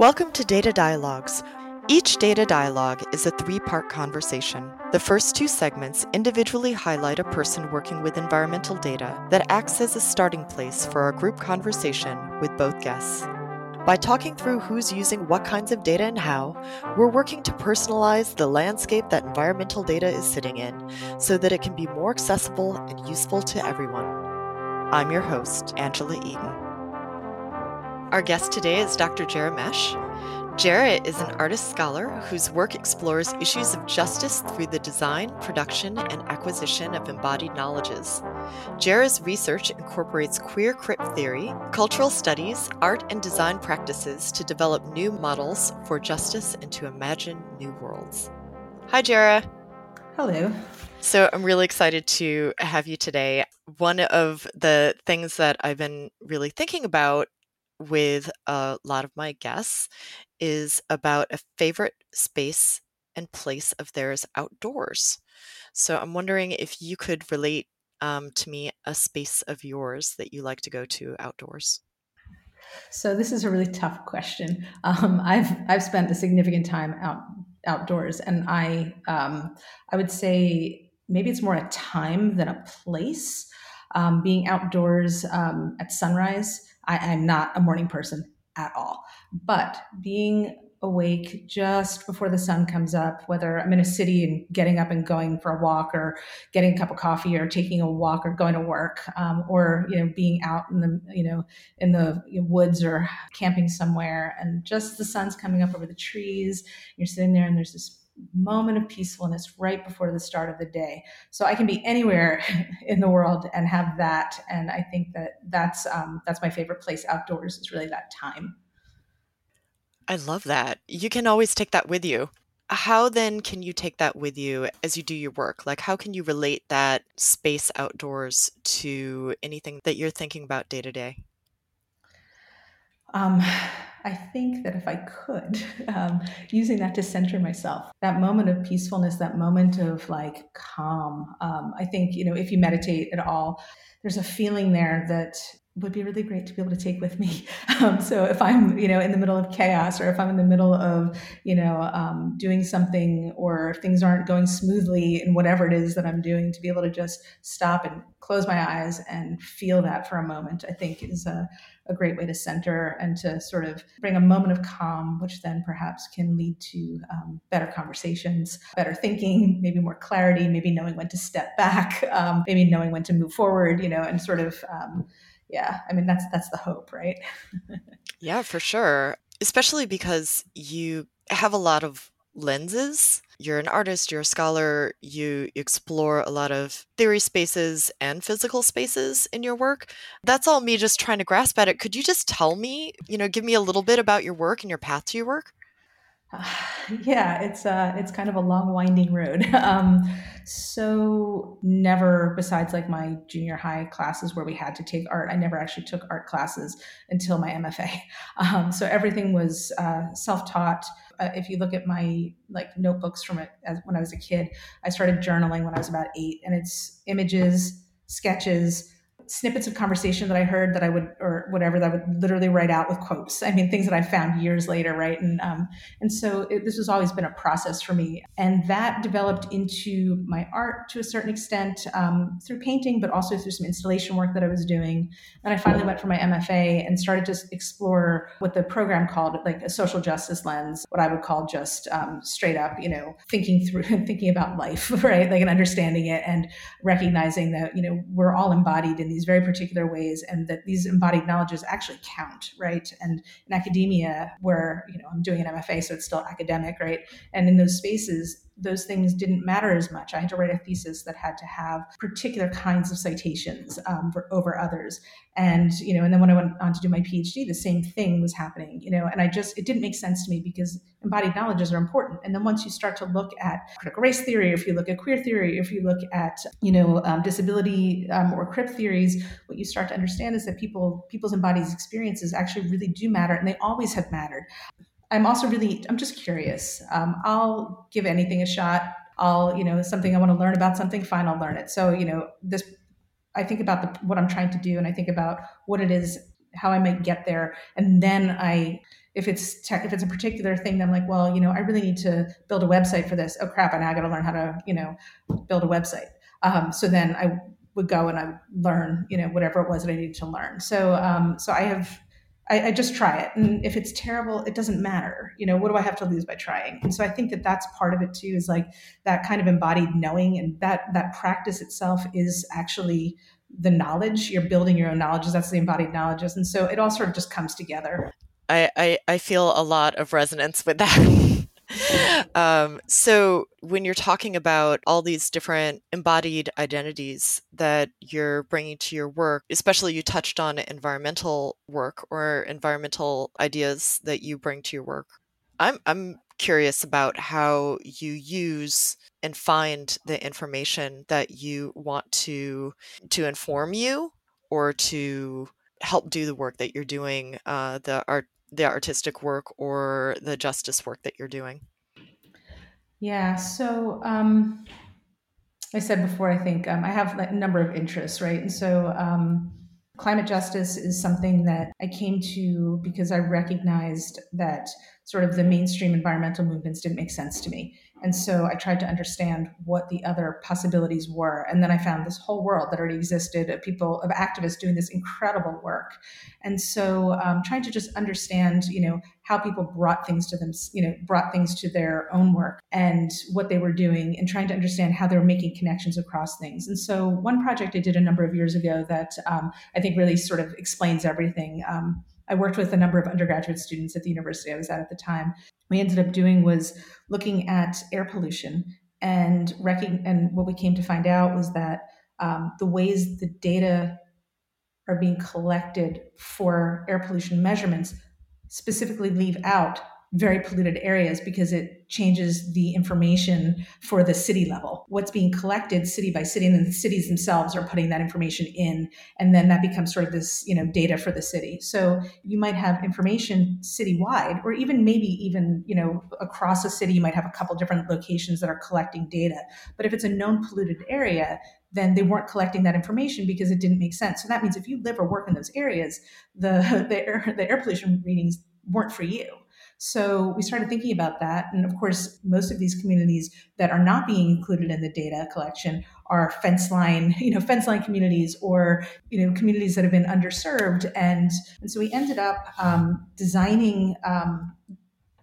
Welcome to Data Dialogues. Each data dialogue is a three part conversation. The first two segments individually highlight a person working with environmental data that acts as a starting place for our group conversation with both guests. By talking through who's using what kinds of data and how, we're working to personalize the landscape that environmental data is sitting in so that it can be more accessible and useful to everyone. I'm your host, Angela Eaton. Our guest today is Dr. Jarah Moesch. Jarah is an artist scholar whose work explores issues of justice through the design, production, and acquisition of embodied knowledges. Jarah's research incorporates queer crip theory, cultural studies, art, and design practices to develop new models for justice and to imagine new worlds. Hi, Jarah. Hello. So I'm really excited to have you today. One of the things that I've been really thinking about with a lot of my guests is about a favorite space and place of theirs outdoors. So I'm wondering if you could relate um, to me a space of yours that you like to go to outdoors. So this is a really tough question. Um, I've I've spent a significant time out outdoors, and I um, I would say maybe it's more a time than a place. Um, being outdoors um, at sunrise I, am not a morning person at all. But being awake just before the sun comes up, whether I'm in a city and getting up and going for a walk, or getting a cup of coffee, or taking a walk, or going to work, um, or you know being out in the you know in the woods or camping somewhere, and just the sun's coming up over the trees. You're sitting there, and there's this moment of peacefulness right before the start of the day. So I can be anywhere in the world and have that. And I think that that's um, that's my favorite place outdoors is really that time. I love that. You can always take that with you. How then can you take that with you as you do your work? Like, how can you relate that space outdoors to anything that you're thinking about day to day? Um, I think that if I could, um, using that to center myself, that moment of peacefulness, that moment of like calm. Um, I think, you know, if you meditate at all, there's a feeling there that would be really great to be able to take with me. Um, so if I'm, you know, in the middle of chaos, or if I'm in the middle of, you know, um, doing something, or things aren't going smoothly in whatever it is that I'm doing, to be able to just stop and close my eyes and feel that for a moment, I think is a, a great way to center and to sort of bring a moment of calm, which then perhaps can lead to um, better conversations, better thinking, maybe more clarity, maybe knowing when to step back, um, maybe knowing when to move forward, you know, and sort of um, yeah, I mean that's that's the hope, right? yeah, for sure. Especially because you have a lot of lenses. You're an artist, you're a scholar, you explore a lot of theory spaces and physical spaces in your work. That's all me just trying to grasp at it. Could you just tell me, you know, give me a little bit about your work and your path to your work? Uh, yeah, it's uh, it's kind of a long, winding road. Um, so never, besides like my junior high classes where we had to take art, I never actually took art classes until my MFA. Um, so everything was uh, self-taught. Uh, if you look at my like notebooks from it as when I was a kid, I started journaling when I was about eight, and it's images, sketches snippets of conversation that I heard that I would, or whatever, that I would literally write out with quotes. I mean, things that I found years later, right? And um, and so it, this has always been a process for me, and that developed into my art to a certain extent um, through painting, but also through some installation work that I was doing. And I finally went for my MFA and started to explore what the program called like a social justice lens, what I would call just um, straight up, you know, thinking through and thinking about life, right? Like and understanding it and recognizing that you know we're all embodied in these these very particular ways and that these embodied knowledges actually count right? And in academia where you know i'm doing an mfa so it's still academic right? And in those spaces those things didn't matter as much. I had to write a thesis that had to have particular kinds of citations um, for, over others. And, you know, and then when I went on to do my PhD, the same thing was happening, you know, and I just, it didn't make sense to me because embodied knowledges are important. And then once you start to look at critical race theory, if you look at queer theory, if you look at, you know, um, disability um, or crip theories, what you start to understand is that people, people's embodied experiences actually really do matter and they always have mattered. I'm also really, I'm just curious. Um, I'll give anything a shot. I'll, you know, something I want to learn about something, fine, I'll learn it. So, you know, this, I think about the, what I'm trying to do and I think about what it is, how I might get there. And then I if it's tech, if it's a particular thing, then I'm like, well, you know, I really need to build a website for this. Oh crap! And I got to learn how to, you know, build a website. Um, so then I would go and I learn, you know, whatever it was that I needed to learn. So, um, so I have, I, I, just try it, and if it's terrible, it doesn't matter. You know, what do I have to lose by trying? And so I think that that's part of it too, is like that kind of embodied knowing, and that that practice itself is actually the knowledge. You're building your own knowledges. That's the embodied knowledges, and so it all sort of just comes together. I, I, I feel a lot of resonance with that. um, so when you're talking about all these different embodied identities that you're bringing to your work especially you touched on environmental work or environmental ideas that you bring to your work i'm i'm curious about how you use and find the information that you want to to inform you or to help do the work that you're doing uh, the art the artistic work or the justice work that you're doing? Yeah, so um, I said before, I think um, I have a number of interests, right? And so um, climate justice is something that I came to because I recognized that sort of the mainstream environmental movements didn't make sense to me. And so I tried to understand what the other possibilities were. And then I found this whole world that already existed of people, of activists doing this incredible work. And so um, trying to just understand, you know, how people brought things to them, you know, brought things to their own work and what they were doing and trying to understand how they were making connections across things. And so one project I did a number of years ago that um, I think really sort of explains everything. Um, I worked with a number of undergraduate students at the university I was at at the time. We ended up doing was looking at air pollution and and what we came to find out was that um, the ways the data are being collected for air pollution measurements specifically leave out very polluted areas because it changes the information for the city level. What's being collected city by city, and then the cities themselves are putting that information in, and then that becomes sort of this, you know, data for the city. So you might have information citywide, or even maybe even, you know, across a city, you might have a couple different locations that are collecting data. But if it's a known polluted area, then they weren't collecting that information because it didn't make sense. So that means if you live or work in those areas, the the air, the air pollution readings weren't for you so we started thinking about that. And of course, most of these communities that are not being included in the data collection are fence line, you know, fence line communities or, you know, communities that have been underserved. And, and so we ended up um, designing um,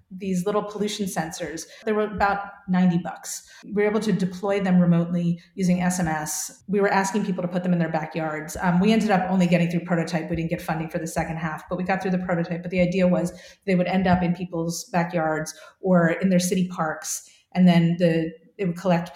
these little pollution sensors. They were about 90 bucks. We were able to deploy them remotely using SMS. We were asking people to put them in their backyards. Um, we ended up only getting through prototype. We didn't get funding for the second half, but we got through the prototype. But the idea was they would end up in people's backyards or in their city parks. And then the it would collect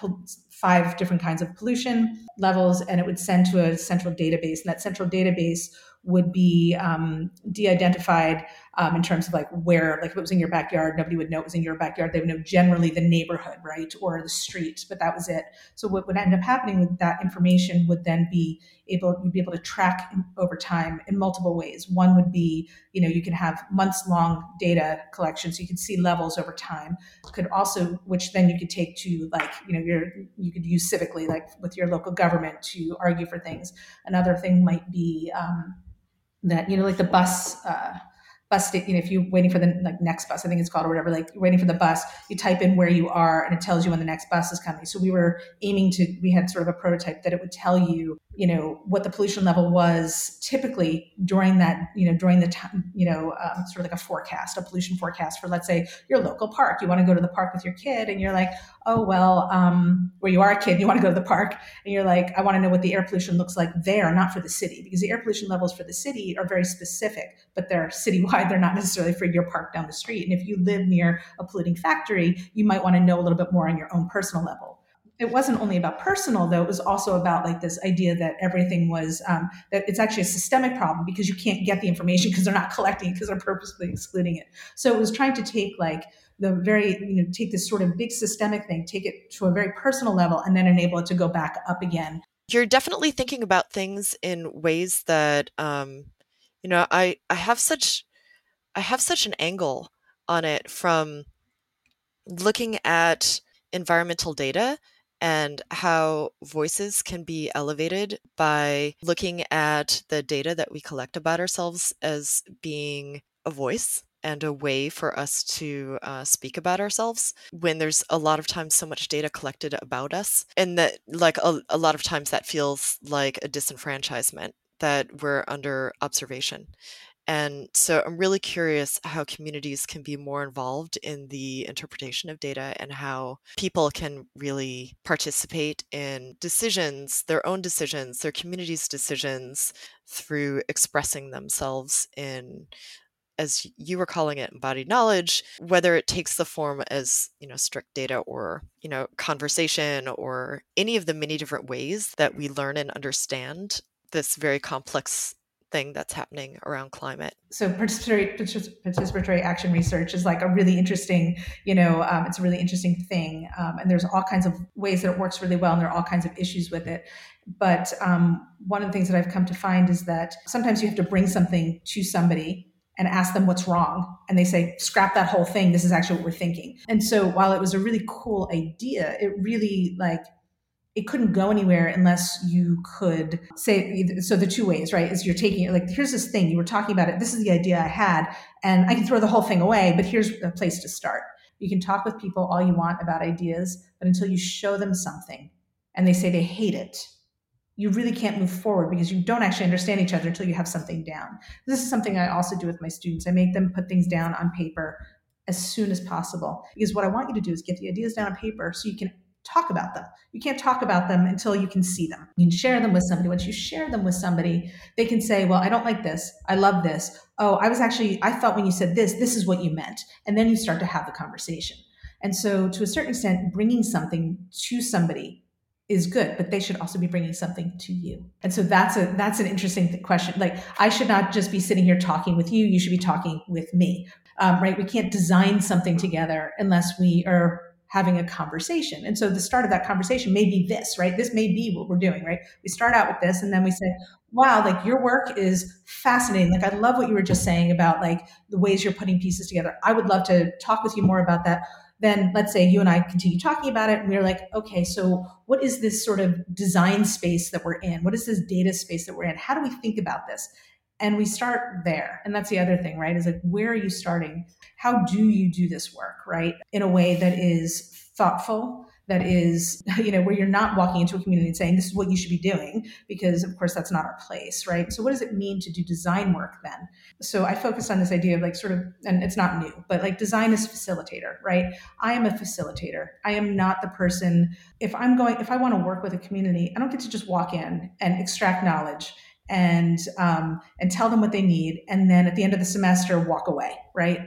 five different kinds of pollution levels and it would send to a central database. And that central database would be um, de-identified um, in terms of like where, like if it was in your backyard, nobody would know it was in your backyard. They would know generally the neighborhood, right, or the street, but that was it. So what would end up happening with that information would then be able you'd be able to track over time in multiple ways. One would be, you know, you can have months long data collection, so you could see levels over time. Could also, which then you could take to like, you know, your you could use civically, like with your local government to argue for things. Another thing might be um, that you know like the bus uh, bus you know if you're waiting for the like next bus i think it's called or whatever like you're waiting for the bus you type in where you are and it tells you when the next bus is coming. So we were aiming to we had sort of a prototype that it would tell you you know what the pollution level was typically during that you know during the time you know um, sort of like a forecast a pollution forecast for let's say your local park. You want to go to the park with your kid and you're like oh well um, where you are a kid you want to go to the park. And you're like i want to know what the air pollution looks like there not for the city. Because the air pollution levels for the city are very specific but they're citywide they're not necessarily for your park down the street. And if you live near a polluting factory you might want to know a little bit more on your own personal level it wasn't only about personal though it was also about like this idea that everything was um, that it's actually a systemic problem because you can't get the information because they're not collecting it because they're purposely excluding it. So it was trying to take like the very you know take this sort of big systemic thing take it to a very personal level and then enable it to go back up again. You're definitely thinking about things in ways that um, you know i i have such i have such an angle on it from looking at environmental data and how voices can be elevated by looking at the data that we collect about ourselves as being a voice and a way for us to uh, speak about ourselves when there's a lot of times so much data collected about us and that like a, a lot of times that feels like a disenfranchisement that we're under observation and so I'm really curious how communities can be more involved in the interpretation of data and how people can really participate in decisions, their own decisions, their community's decisions through expressing themselves in as you were calling it embodied knowledge whether it takes the form as you know strict data or you know conversation or any of the many different ways that we learn and understand this very complex thing that's happening around climate. So participatory, participatory action research is like a really interesting, you know, um, it's a really interesting thing. Um, and there's all kinds of ways that it works really well and there are all kinds of issues with it. But um, one of the things that I've come to find is that sometimes you have to bring something to somebody and ask them what's wrong. And they say, scrap that whole thing. This is actually what we're thinking. And so while it was a really cool idea, it really like it couldn't go anywhere unless you could say so the two ways right is you're taking it like here's this thing you were talking about it this is the idea i had and i can throw the whole thing away but here's a place to start. You can talk with people all you want about ideas but until you show them something and they say they hate it you really can't move forward because you don't actually understand each other until you have something down. This is something i also do with my students. I make them put things down on paper as soon as possible because what i want you to do is get the ideas down on paper so you can talk about them. You can't talk about them until you can see them. You can share them with somebody. Once you share them with somebody, they can say, Well, I don't like this. I love this. Oh, I was actually, I thought when you said this, this is what you meant. And then you start to have the conversation. And so, to a certain extent, bringing something to somebody is good but they should also be bringing something to you and so that's a that's an interesting question like i should not just be sitting here talking with you you should be talking with me um, right we can't design something together unless we are having a conversation. And so the start of that conversation may be this, right? This may be what we're doing, right? We start out with this and then we say, wow, like your work is fascinating. Like I love what you were just saying about like the ways you're putting pieces together. I would love to talk with you more about that. Then let's say you and I continue talking about it and we're like, okay, so what is this sort of design space that we're in? What is this data space that we're in? How do we think about this? And we start there. And that's the other thing right? Is like where are you starting? How do you do this work right? In a way that is thoughtful that is you know where you're not walking into a community and saying this is what you should be doing because of course that's not our place right? So what does it mean to do design work then? So i focus on this idea of like sort of and it's not new but like design is facilitator right? I am a facilitator. I am not the person if i'm going if i want to work with a community i don't get to just walk in and extract knowledge and um, and tell them what they need, and then at the end of the semester walk away. Right?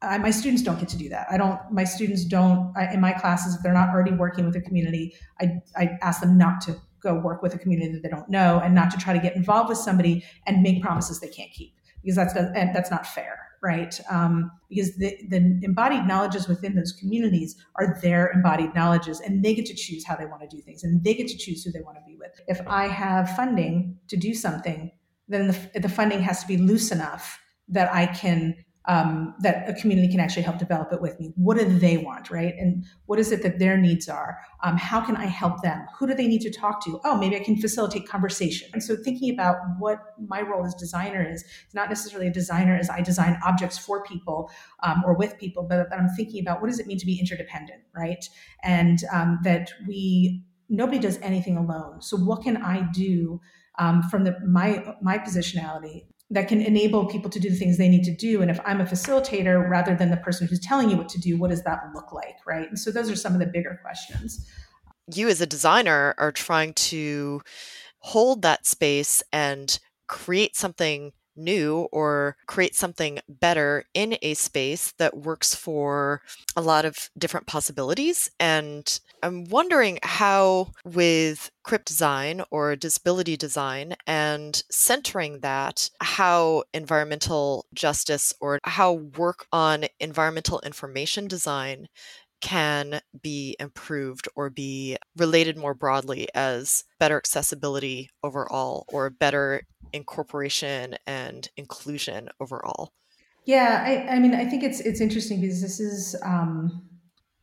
I, my students don't get to do that. I don't. My students don't I, in my classes if they're not already working with a community. I I ask them not to go work with a community that they don't know, and not to try to get involved with somebody and make promises they can't keep because that's that's not fair right? Um, because the, the embodied knowledges within those communities are their embodied knowledges, and they get to choose how they want to do things, and they get to choose who they want to be with. If I have funding to do something, then the, the funding has to be loose enough that I can um, that a community can actually help develop it with me. What do they want, right? And what is it that their needs are? Um, how can I help them? Who do they need to talk to? Oh, maybe I can facilitate conversation. And so thinking about what my role as designer is, it's not necessarily a designer as I design objects for people um, or with people, but that I'm thinking about what does it mean to be interdependent, right? And um, that we nobody does anything alone. So what can I do? Um, from the my my positionality that can enable people to do the things they need to do. And if I'm a facilitator rather than the person who's telling you what to do, what does that look like? Right. And so those are some of the bigger questions. You, as a designer, are trying to hold that space and create something new or create something better in a space that works for a lot of different possibilities. And I'm wondering how, with crip design or disability design and centering that, how environmental justice or how work on environmental information design can be improved or be related more broadly as better accessibility overall or better incorporation and inclusion overall. Yeah, I, I mean, I think it's it's interesting because this is um,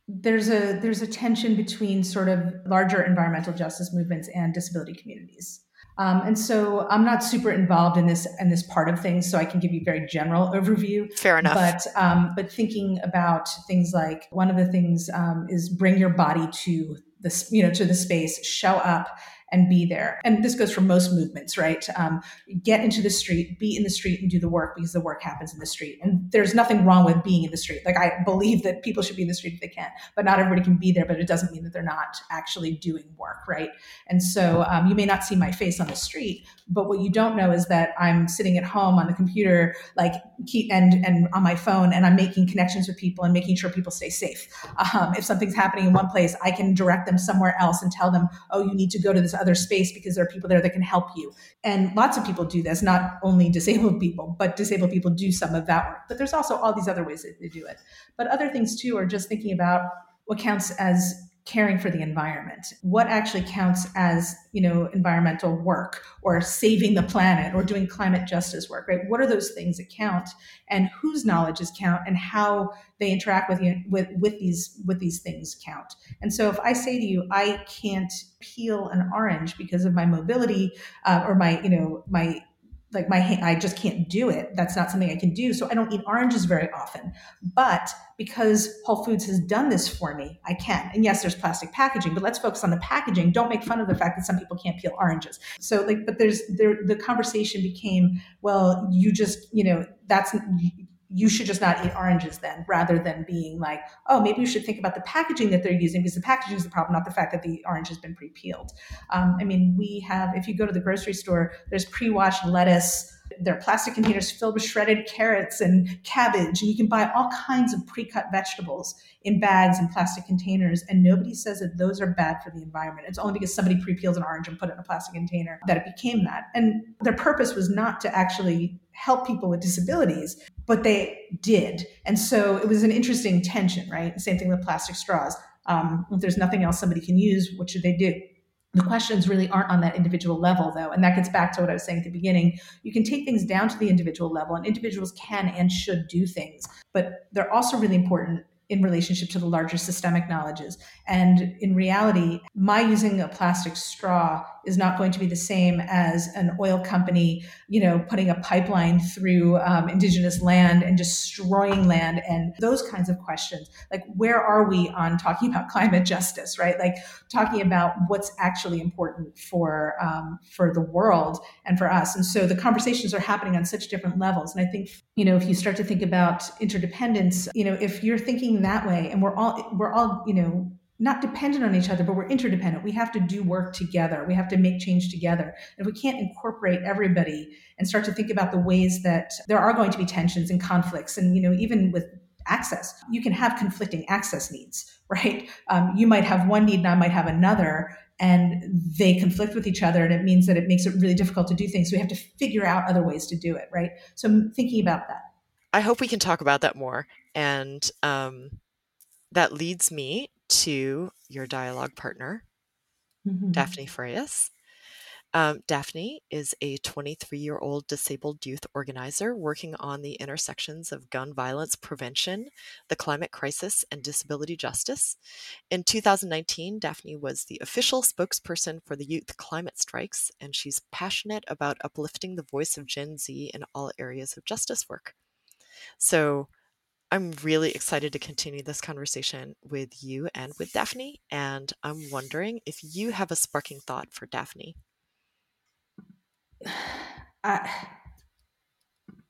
there's a there's a tension between sort of larger environmental justice movements and disability communities. Um, and so I'm not super involved in this in this part of things, so I can give you a very general overview. Fair enough. But um, but thinking about things like one of the things um, is bring your body to this you know to the space, show up and be there. And this goes for most movements, right? Um, get into the street, be in the street, and do the work because the work happens in the street. And there's nothing wrong with being in the street. Like I believe that people should be in the street if they can, but not everybody can be there. But it doesn't mean that they're not actually doing work, right? And so um, you may not see my face on the street, but what you don't know is that I'm sitting at home on the computer, like and and on my phone, and I'm making connections with people and making sure people stay safe. Um, if something's happening in one place, I can direct them somewhere else and tell them, oh, you need to go to this other space because there are people there that can help you. And lots of people do this, not only disabled people, but disabled people do some of that work. But there's also all these other ways that they do it. But other things too are just thinking about what counts as caring for the environment. What actually counts as you know environmental work or saving the planet or doing climate justice work right? What are those things that count and whose knowledges count and how they interact with you with with these with these things count? And so if i say to you i can't peel an orange because of my mobility uh, or my you know my like my I just can't do it. That's not something I can do. So I don't eat oranges very often. But because Whole Foods has done this for me, I can. And yes, there's plastic packaging, but let's focus on the packaging. Don't make fun of the fact that some people can't peel oranges. So like, but there's there the conversation became, well, you just, you know, that's you should just not eat oranges then rather than being like oh maybe you should think about the packaging that they're using because the packaging is the problem not the fact that the orange has been pre-peeled. Um, i mean we have if you go to the grocery store there's pre-washed lettuce. There are plastic containers filled with shredded carrots and cabbage and you can buy all kinds of pre-cut vegetables in bags and plastic containers and nobody says that those are bad for the environment. It's only because somebody pre-peeled an orange and put it in a plastic container that it became that. And their purpose was not to actually help people with disabilities, but they did. And so it was an interesting tension, right? Same thing with plastic straws. Um, if there's nothing else somebody can use, what should they do? The questions really aren't on that individual level, though. And that gets back to what I was saying at the beginning. You can take things down to the individual level, and individuals can and should do things. But they're also really important in relationship to the larger systemic knowledges. And in reality, my using a plastic straw is not going to be the same as an oil company, you know, putting a pipeline through um, indigenous land and destroying land and those kinds of questions. Like, where are we on talking about climate justice, right? Like, talking about what's actually important for um, for the world and for us. And so the conversations are happening on such different levels. And I think, you know, if you start to think about interdependence, you know, if you're thinking that way, and we're all we're all, you know, not dependent on each other, but we're interdependent. We have to do work together. We have to make change together. And we can't incorporate everybody and start to think about the ways that there are going to be tensions and conflicts. And, you know, even with access, you can have conflicting access needs, right? Um, you might have one need and I might have another. And they conflict with each other, and it means that it makes it really difficult to do things. So we have to figure out other ways to do it, right? So I'm thinking about that. I hope we can talk about that more. And um, that leads me to your dialogue partner, mm-hmm. Daphne Frias. Um, Daphne is a 23 year old disabled youth organizer working on the intersections of gun violence prevention, the climate crisis, and disability justice. In 2019, Daphne was the official spokesperson for the Youth Climate Strikes, and she's passionate about uplifting the voice of Gen Z in all areas of justice work. So, I'm really excited to continue this conversation with you and with Daphne. And I'm wondering if you have a sparking thought for Daphne. Uh,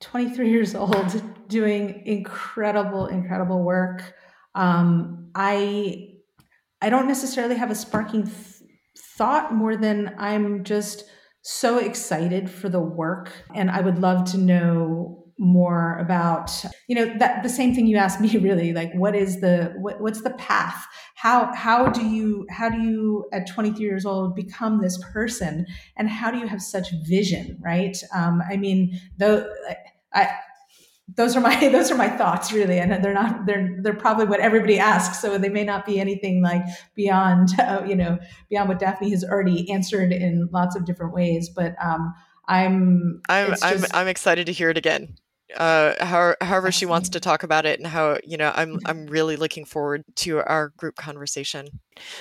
23 years old, doing incredible, incredible work. Um, I I don't necessarily have a sparking th- thought more than I'm just so excited for the work, and I would love to know more about you know that the same thing you asked me really like what is the what, what's the path? How how do you how do you at 23 years old become this person? And how do you have such vision right? Um, i mean though i those are my those are my thoughts really and they're not they're they're probably what everybody asks so they may not be anything like beyond uh, you know beyond what daphne has already answered in lots of different ways but um i'm i'm i'm, I'm excited to hear it again uh, how, however she wants to talk about it and how you know i'm i'm really looking forward to our group conversation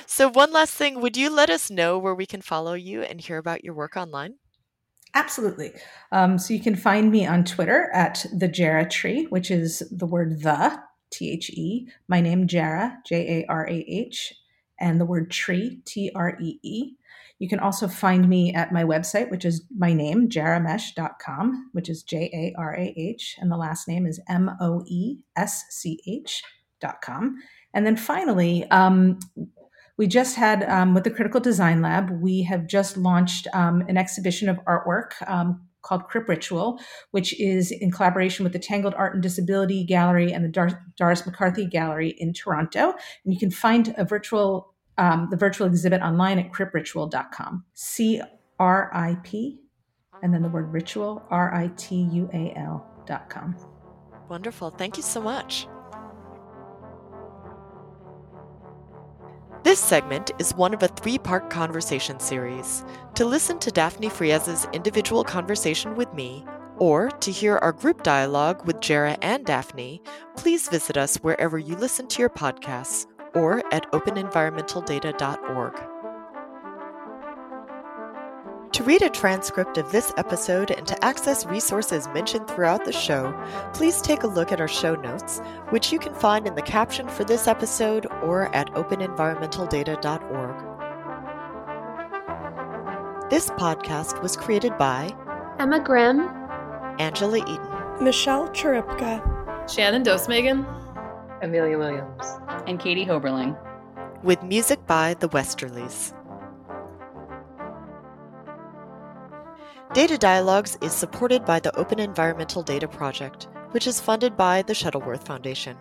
so one last thing would you let us know where we can follow you and hear about your work online Absolutely. Um, so you can find me on Twitter at the Jarah Tree, which is the word the T H E. My name Jarah J A R A H, and the word tree T R E E. You can also find me at my website, which is my name, jarahmoesch.com, which is J A R A H, and the last name is M O E S C H.com. And then finally, um, we just had um, with the Critical Design Lab, we have just launched um, an exhibition of artwork um, called Crip Ritual, which is in collaboration with the Tangled Art and Disability Gallery and the Dar- Doris McCarthy Gallery in Toronto. And you can find a virtual um, the virtual exhibit online at cripritual.com. C R I P, and then the word ritual, R I T U A L.com. Wonderful. Thank you so much. This segment is one of a three part conversation series. To listen to Daphne Frias's individual conversation with me, or to hear our group dialogue with Jarah and Daphne, please visit us wherever you listen to your podcasts or at openenvironmentaldata.org. To read a transcript of this episode and to access resources mentioned throughout the show, please take a look at our show notes, which you can find in the caption for this episode or at openenvironmentaldata.org. This podcast was created by Emma Grimm, Angela Eaton, Michelle Charipka, Shannon Dosmegan, Amelia Williams, and Katie Hoberling. With music by the Westerlies. Data Dialogues is supported by the Open Environmental Data Project, which is funded by the Shuttleworth Foundation.